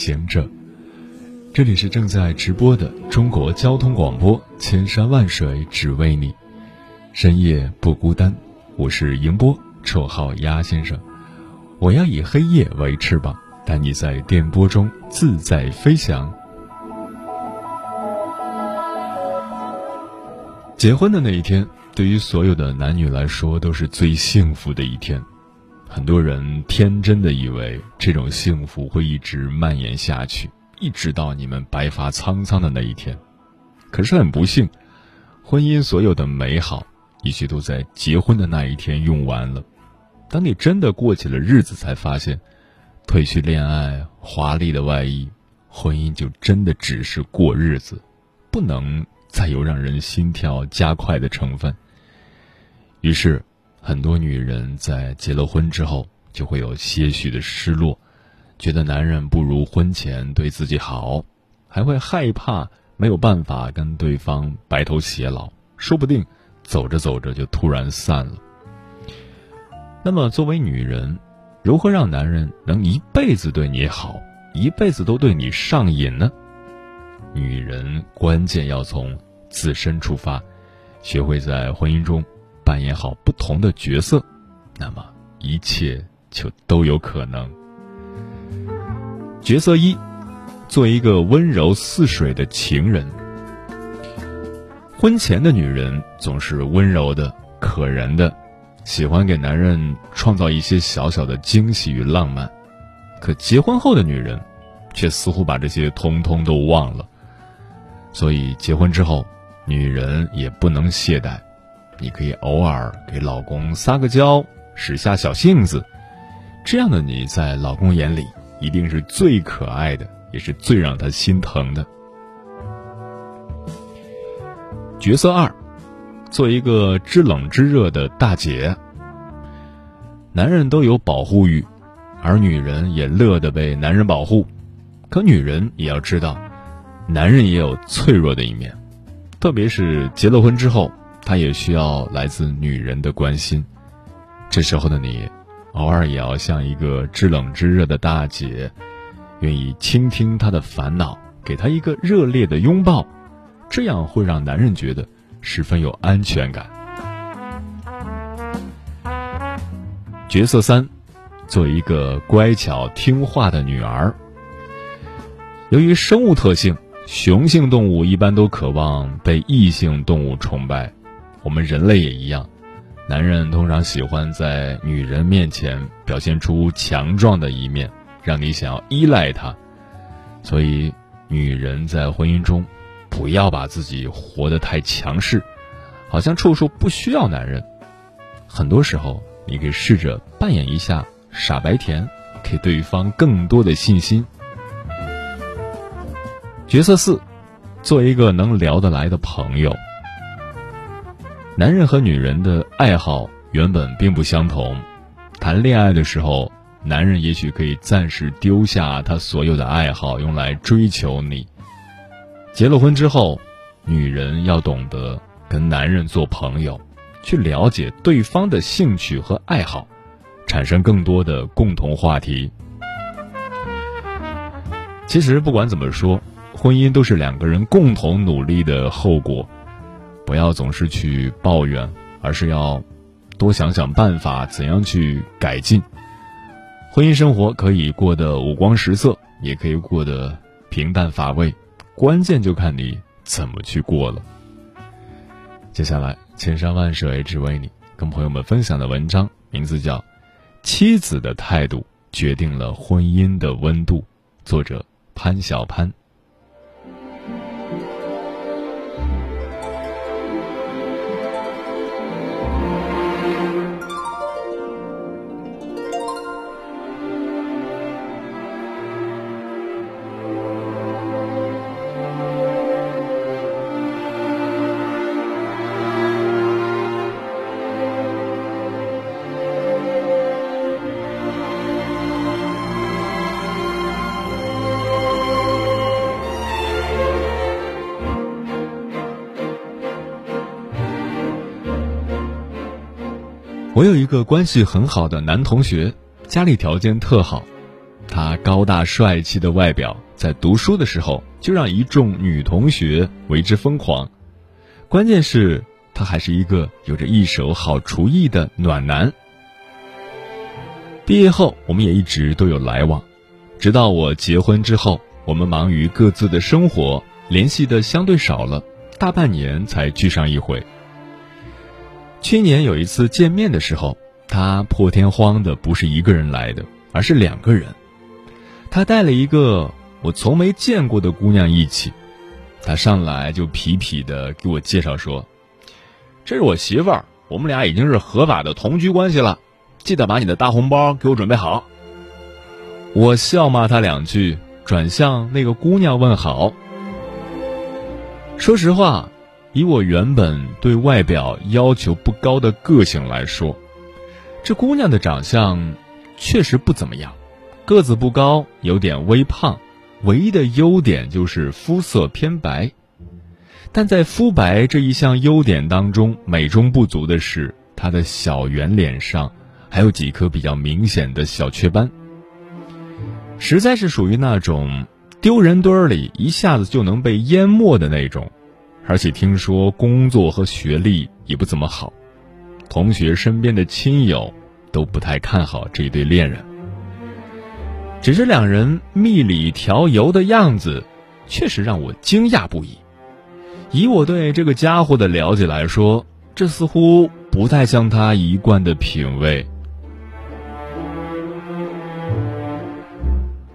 行者，这里是正在直播的中国交通广播，千山万水只为你，深夜不孤单。我是迎波，绰号鸭先生。我要以黑夜为翅膀，带你在电波中自在飞翔。结婚的那一天，对于所有的男女来说，都是最幸福的一天。很多人天真的以为这种幸福会一直蔓延下去，一直到你们白发苍苍的那一天。可是很不幸，婚姻所有的美好，也许都在结婚的那一天用完了。当你真的过起了日子，才发现，褪去恋爱华丽的外衣，婚姻就真的只是过日子，不能再有让人心跳加快的成分。于是。很多女人在结了婚之后，就会有些许的失落，觉得男人不如婚前对自己好，还会害怕没有办法跟对方白头偕老，说不定走着走着就突然散了。那么，作为女人，如何让男人能一辈子对你好，一辈子都对你上瘾呢？女人关键要从自身出发，学会在婚姻中。扮演好不同的角色，那么一切就都有可能。角色一，做一个温柔似水的情人。婚前的女人总是温柔的、可人的，喜欢给男人创造一些小小的惊喜与浪漫。可结婚后的女人，却似乎把这些通通都忘了。所以结婚之后，女人也不能懈怠。你可以偶尔给老公撒个娇，使下小性子，这样的你在老公眼里一定是最可爱的，也是最让他心疼的。角色二，做一个知冷知热的大姐。男人都有保护欲，而女人也乐得被男人保护，可女人也要知道，男人也有脆弱的一面，特别是结了婚之后。他也需要来自女人的关心，这时候的你，偶尔也要像一个知冷知热的大姐，愿意倾听他的烦恼，给他一个热烈的拥抱，这样会让男人觉得十分有安全感。角色三，做一个乖巧听话的女儿。由于生物特性，雄性动物一般都渴望被异性动物崇拜。我们人类也一样，男人通常喜欢在女人面前表现出强壮的一面，让你想要依赖他。所以，女人在婚姻中，不要把自己活得太强势，好像处处不需要男人。很多时候，你可以试着扮演一下傻白甜，给对方更多的信心。角色四，做一个能聊得来的朋友。男人和女人的爱好原本并不相同，谈恋爱的时候，男人也许可以暂时丢下他所有的爱好，用来追求你。结了婚之后，女人要懂得跟男人做朋友，去了解对方的兴趣和爱好，产生更多的共同话题。其实不管怎么说，婚姻都是两个人共同努力的后果。不要总是去抱怨，而是要多想想办法，怎样去改进。婚姻生活可以过得五光十色，也可以过得平淡乏味，关键就看你怎么去过了。接下来，千山万水只为你，跟朋友们分享的文章名字叫《妻子的态度决定了婚姻的温度》，作者潘小潘。我有一个关系很好的男同学，家里条件特好，他高大帅气的外表，在读书的时候就让一众女同学为之疯狂。关键是，他还是一个有着一手好厨艺的暖男。毕业后，我们也一直都有来往，直到我结婚之后，我们忙于各自的生活，联系的相对少了，大半年才聚上一回。去年有一次见面的时候，他破天荒的不是一个人来的，而是两个人。他带了一个我从没见过的姑娘一起。他上来就痞痞的给我介绍说：“这是我媳妇儿，我们俩已经是合法的同居关系了，记得把你的大红包给我准备好。”我笑骂他两句，转向那个姑娘问好。说实话。以我原本对外表要求不高的个性来说，这姑娘的长相确实不怎么样，个子不高，有点微胖，唯一的优点就是肤色偏白。但在肤白这一项优点当中，美中不足的是她的小圆脸上还有几颗比较明显的小雀斑，实在是属于那种丢人堆儿里一下子就能被淹没的那种。而且听说工作和学历也不怎么好，同学身边的亲友都不太看好这一对恋人。只是两人蜜里调油的样子，确实让我惊讶不已。以我对这个家伙的了解来说，这似乎不太像他一贯的品味。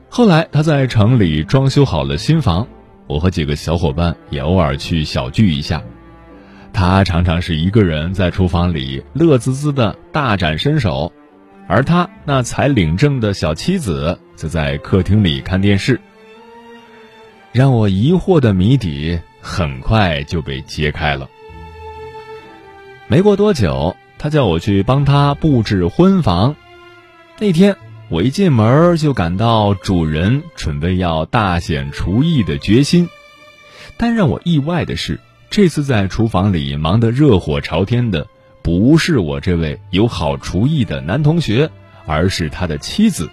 后来他在城里装修好了新房。我和几个小伙伴也偶尔去小聚一下，他常常是一个人在厨房里乐滋滋的大展身手，而他那才领证的小妻子则在客厅里看电视。让我疑惑的谜底很快就被揭开了。没过多久，他叫我去帮他布置婚房，那天。我一进门就感到主人准备要大显厨艺的决心，但让我意外的是，这次在厨房里忙得热火朝天的，不是我这位有好厨艺的男同学，而是他的妻子。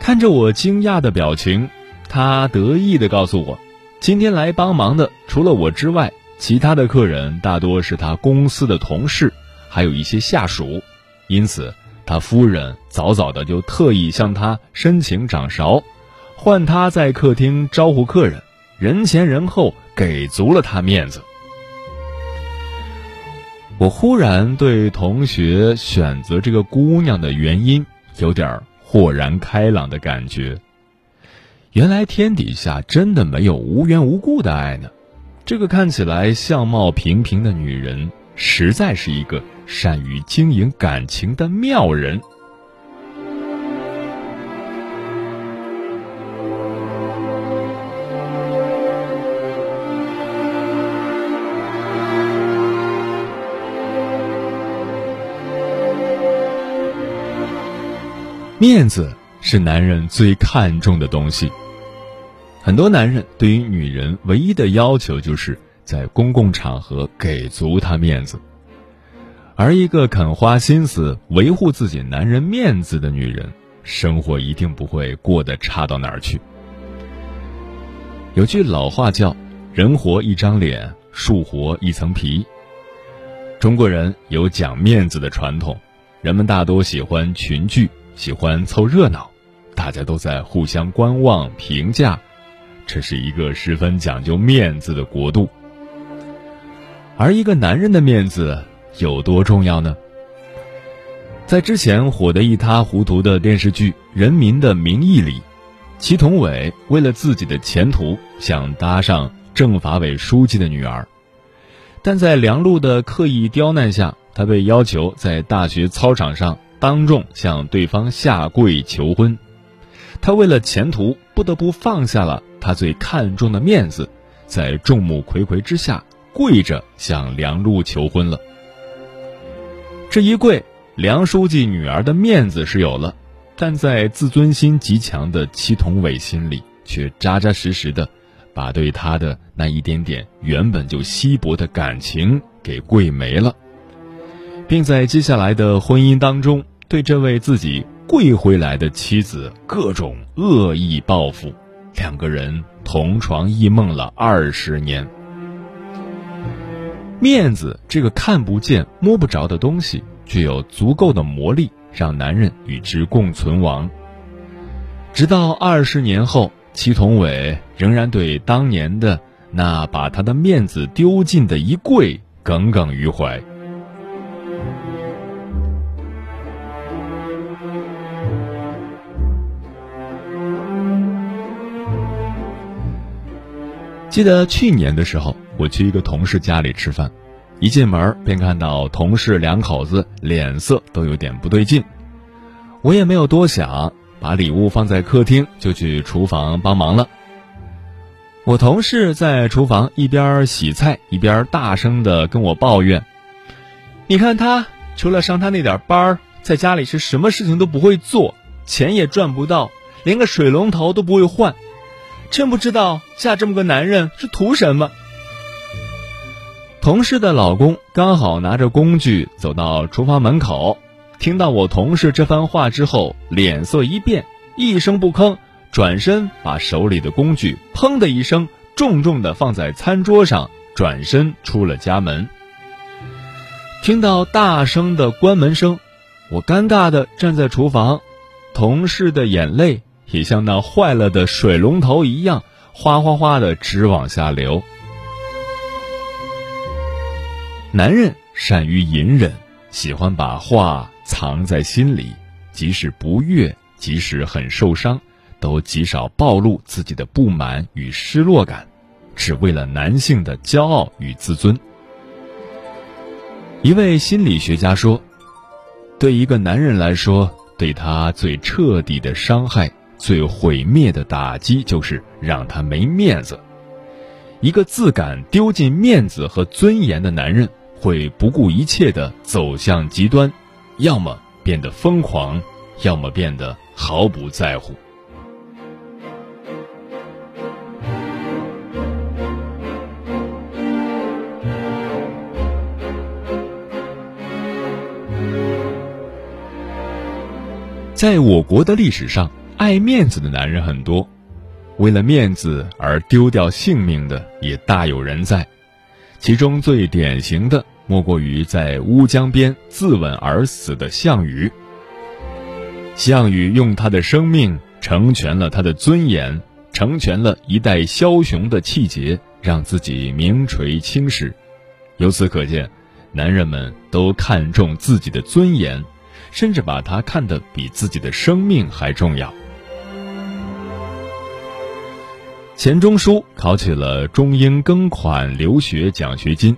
看着我惊讶的表情，他得意地告诉我，今天来帮忙的除了我之外，其他的客人大多是他公司的同事，还有一些下属，因此。他夫人早早的就特意向他申请掌勺，换他在客厅招呼客人，人前人后给足了他面子。我忽然对同学选择这个姑娘的原因有点豁然开朗的感觉。原来天底下真的没有无缘无故的爱呢。这个看起来相貌平平的女人，实在是一个。善于经营感情的妙人。面子是男人最看重的东西。很多男人对于女人唯一的要求，就是在公共场合给足她面子。而一个肯花心思维护自己男人面子的女人，生活一定不会过得差到哪儿去。有句老话叫“人活一张脸，树活一层皮”。中国人有讲面子的传统，人们大多喜欢群聚，喜欢凑热闹，大家都在互相观望评价，这是一个十分讲究面子的国度。而一个男人的面子。有多重要呢？在之前火得一塌糊涂的电视剧《人民的名义》里，祁同伟为了自己的前途，想搭上政法委书记的女儿，但在梁璐的刻意刁难下，他被要求在大学操场上当众向对方下跪求婚。他为了前途，不得不放下了他最看重的面子，在众目睽睽之下跪着向梁璐求婚了。这一跪，梁书记女儿的面子是有了，但在自尊心极强的祁同伟心里，却扎扎实实的把对他的那一点点原本就稀薄的感情给跪没了。并在接下来的婚姻当中对这位自己跪回来的妻子各种恶意报复，两个人同床异梦了二十年。面子这个看不见摸不着的东西，具有足够的魔力，让男人与之共存亡。直到二十年后，祁同伟仍然对当年的那把他的面子丢尽的一跪耿耿于怀。记得去年的时候，我去一个同事家里吃饭，一进门便看到同事两口子脸色都有点不对劲。我也没有多想，把礼物放在客厅，就去厨房帮忙了。我同事在厨房一边洗菜一边大声的跟我抱怨：“你看他除了上他那点班，在家里是什么事情都不会做，钱也赚不到，连个水龙头都不会换。”真不知道嫁这么个男人是图什么。同事的老公刚好拿着工具走到厨房门口，听到我同事这番话之后，脸色一变，一声不吭，转身把手里的工具“砰”的一声重重的放在餐桌上，转身出了家门。听到大声的关门声，我尴尬的站在厨房，同事的眼泪。也像那坏了的水龙头一样，哗哗哗的直往下流。男人善于隐忍，喜欢把话藏在心里，即使不悦，即使很受伤，都极少暴露自己的不满与失落感，只为了男性的骄傲与自尊。一位心理学家说：“对一个男人来说，对他最彻底的伤害。”最毁灭的打击就是让他没面子。一个自感丢尽面子和尊严的男人，会不顾一切的走向极端，要么变得疯狂，要么变得毫不在乎。在我国的历史上。爱面子的男人很多，为了面子而丢掉性命的也大有人在。其中最典型的莫过于在乌江边自刎而死的项羽。项羽用他的生命成全了他的尊严，成全了一代枭雄的气节，让自己名垂青史。由此可见，男人们都看重自己的尊严，甚至把他看得比自己的生命还重要。钱钟书考取了中英庚款留学奖学金，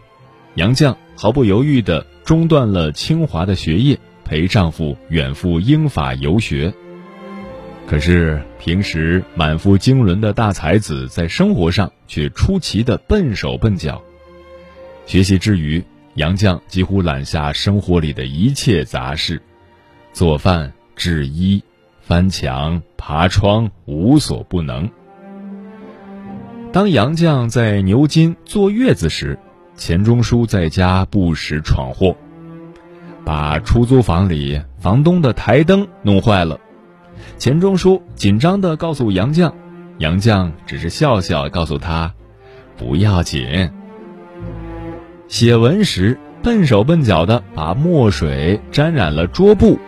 杨绛毫不犹豫地中断了清华的学业，陪丈夫远赴英法游学。可是平时满腹经纶的大才子，在生活上却出奇的笨手笨脚。学习之余，杨绛几乎揽下生活里的一切杂事，做饭、制衣、翻墙、爬窗，无所不能。当杨绛在牛津坐月子时，钱钟书在家不时闯祸，把出租房里房东的台灯弄坏了。钱钟书紧张地告诉杨绛，杨绛只是笑笑告诉他：“不要紧。”写文时笨手笨脚的把墨水沾染了桌布，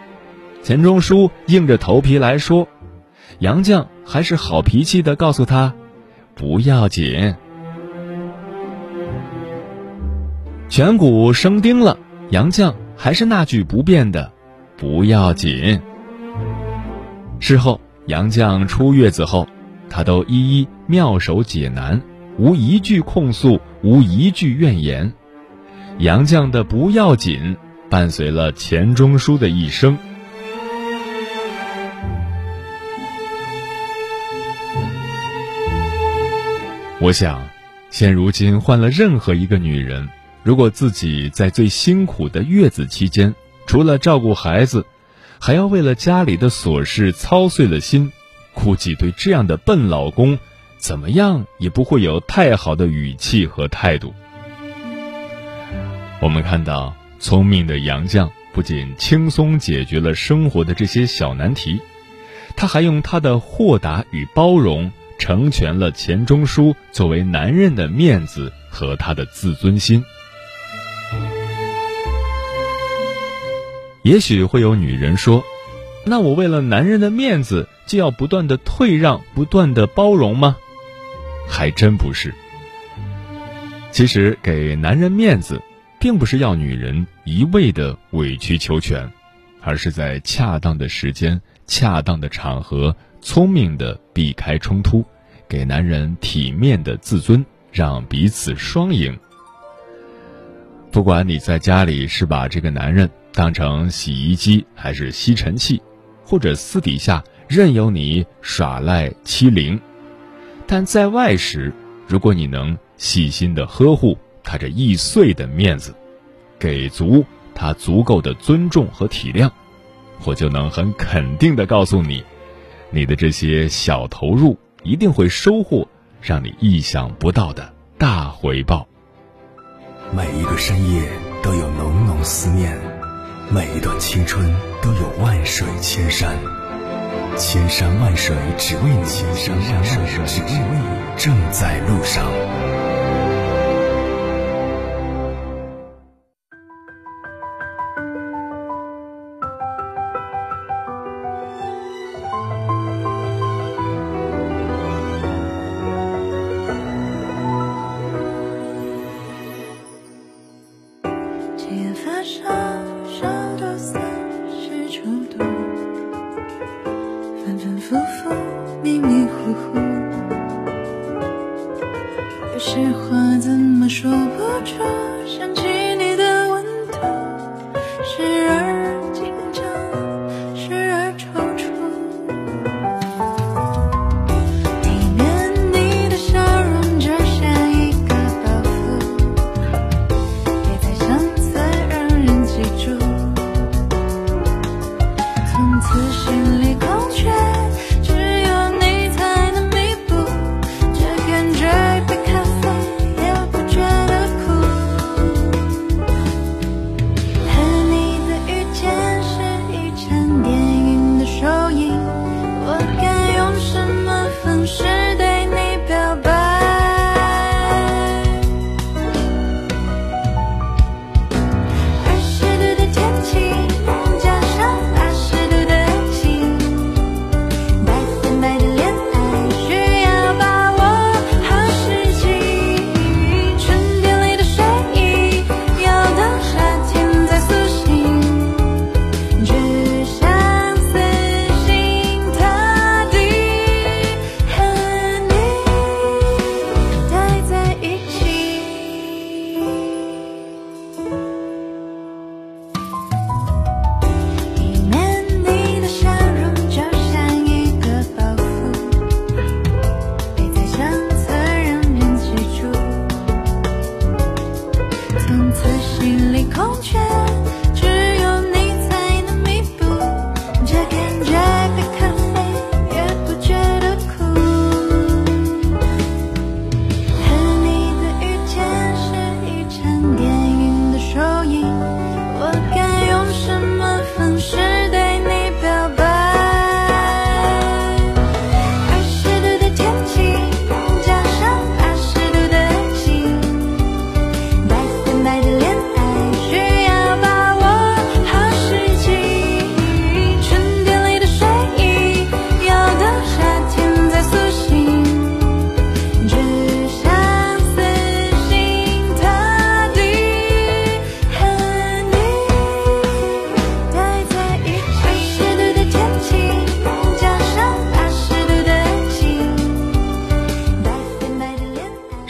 钱钟书硬着头皮来说，杨绛还是好脾气的告诉他。不要紧，颧骨生钉了，杨绛还是那句不变的“不要紧”。事后，杨绛出月子后，他都一一妙手解难，无一句控诉，无一句怨言。杨绛的“不要紧”伴随了钱钟书的一生。我想，现如今换了任何一个女人，如果自己在最辛苦的月子期间，除了照顾孩子，还要为了家里的琐事操碎了心，估计对这样的笨老公，怎么样也不会有太好的语气和态度。我们看到，聪明的杨绛不仅轻松解决了生活的这些小难题，他还用他的豁达与包容，成全了钱钟书作为男人的面子和他的自尊心。也许会有女人说：“那我为了男人的面子，就要不断的退让，不断的包容吗？”还真不是。其实给男人面子，并不是要女人一味的委曲求全，而是在恰当的时间、恰当的场合，聪明的避开冲突，给男人体面的自尊，让彼此双赢。不管你在家里是把这个男人当成洗衣机还是吸尘器，或者私底下任由你耍赖欺凌，但在外时，如果你能细心的呵护他这易碎的面子，给足他足够的尊重和体谅，我就能很肯定的告诉你，你的这些小投入一定会收获让你意想不到的大回报。每一个深夜都有浓浓思念，每一段青春都有万水千山，千山万水只为你，千山万水只为你，正在路上。说不出，想起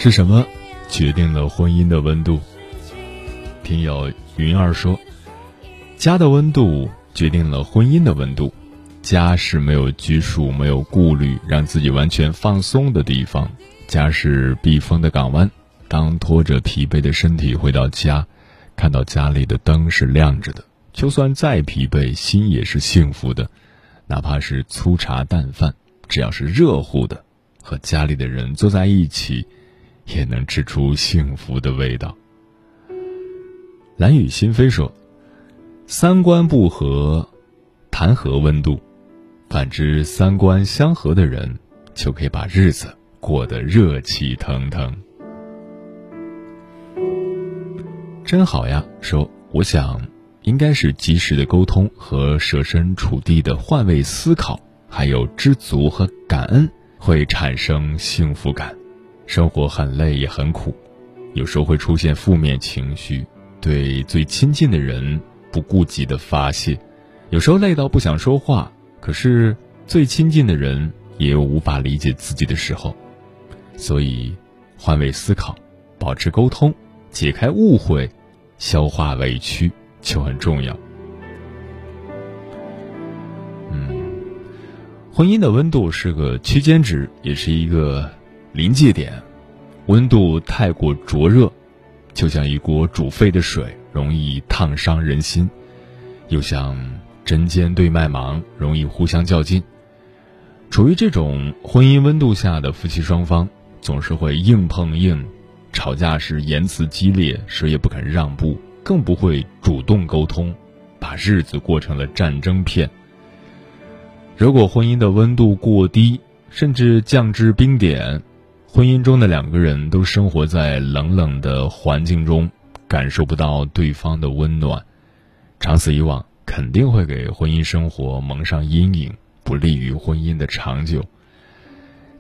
是什么决定了婚姻的温度？听友云儿说，家的温度决定了婚姻的温度。家是没有拘束、没有顾虑，让自己完全放松的地方。家是避风的港湾。当拖着疲惫的身体回到家，看到家里的灯是亮着的，就算再疲惫，心也是幸福的。哪怕是粗茶淡饭，只要是热乎的，和家里的人坐在一起，也能吃出幸福的味道。蓝雨心扉说：“三观不合，谈何温度？反之，三观相合的人，就可以把日子过得热气腾腾。”真好呀！说，我想，应该是及时的沟通和设身处地的换位思考，还有知足和感恩，会产生幸福感。生活很累也很苦，有时候会出现负面情绪，对最亲近的人不顾及的发泄，有时候累到不想说话，可是最亲近的人也有无法理解自己的时候，所以换位思考，保持沟通，解开误会。消化委屈就很重要。嗯，婚姻的温度是个区间值，也是一个临界点。温度太过灼热，就像一锅煮沸的水，容易烫伤人心；又像针尖对麦芒，容易互相较劲。处于这种婚姻温度下的夫妻双方，总是会硬碰硬。吵架时言辞激烈，谁也不肯让步，更不会主动沟通，把日子过成了战争片。如果婚姻的温度过低，甚至降至冰点，婚姻中的两个人都生活在冷冷的环境中，感受不到对方的温暖，长此以往，肯定会给婚姻生活蒙上阴影，不利于婚姻的长久。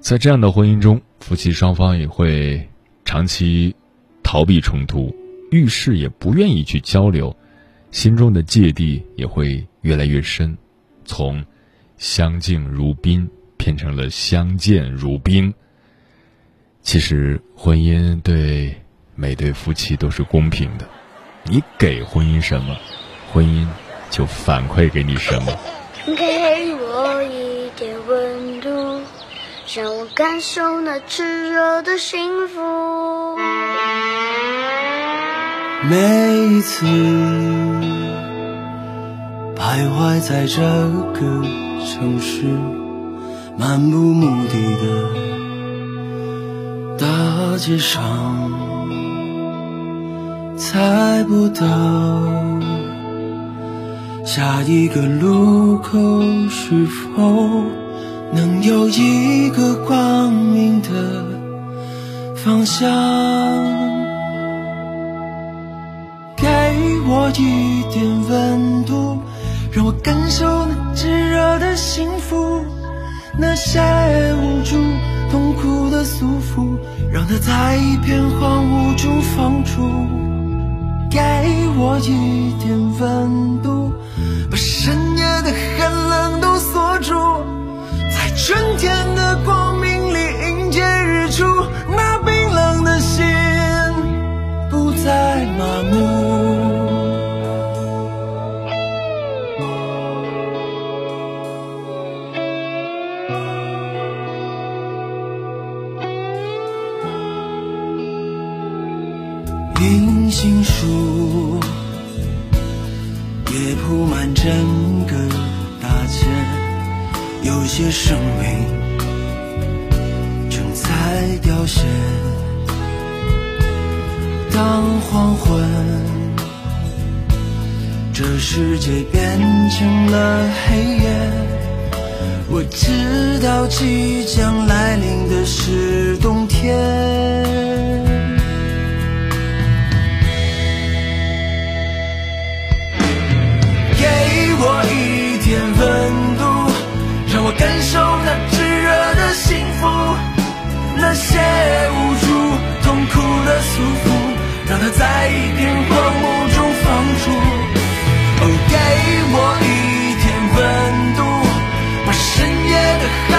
在这样的婚姻中，夫妻双方也会。长期逃避冲突，遇事也不愿意去交流，心中的芥蒂也会越来越深，从相敬如宾变成了相见如冰。其实，婚姻对每对夫妻都是公平的，你给婚姻什么，婚姻就反馈给你什么。给我一点温度。让我感受那炽热的幸福。每一次徘徊在这个城市，漫无目的的大街上，猜不到下一个路口是否。能有一个光明的方向，给我一点温度，让我感受那炙热的幸福。那些无助、痛苦的束缚，让它在一片荒芜中放逐。给我一点温度，把深夜的寒冷都锁住。在春天的光明里迎接日出，那冰冷的心不再麻木。些生命正在凋谢，当黄昏，这世界变成了黑夜，我知道即将来临的是冬天。给我一点温我感受那炙热的幸福，那些无助、痛苦的束缚，让它在一片荒芜中放逐。哦，给我一点温度，把深夜的寒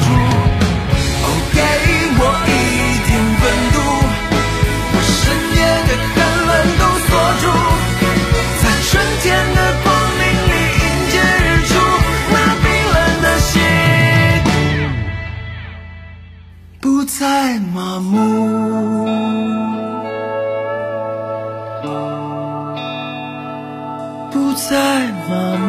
中放逐。哦，给我一点温度，把深夜的寒冷都锁住，在春天的光明里迎接日出，那冰冷的心不再麻木。不再麻木。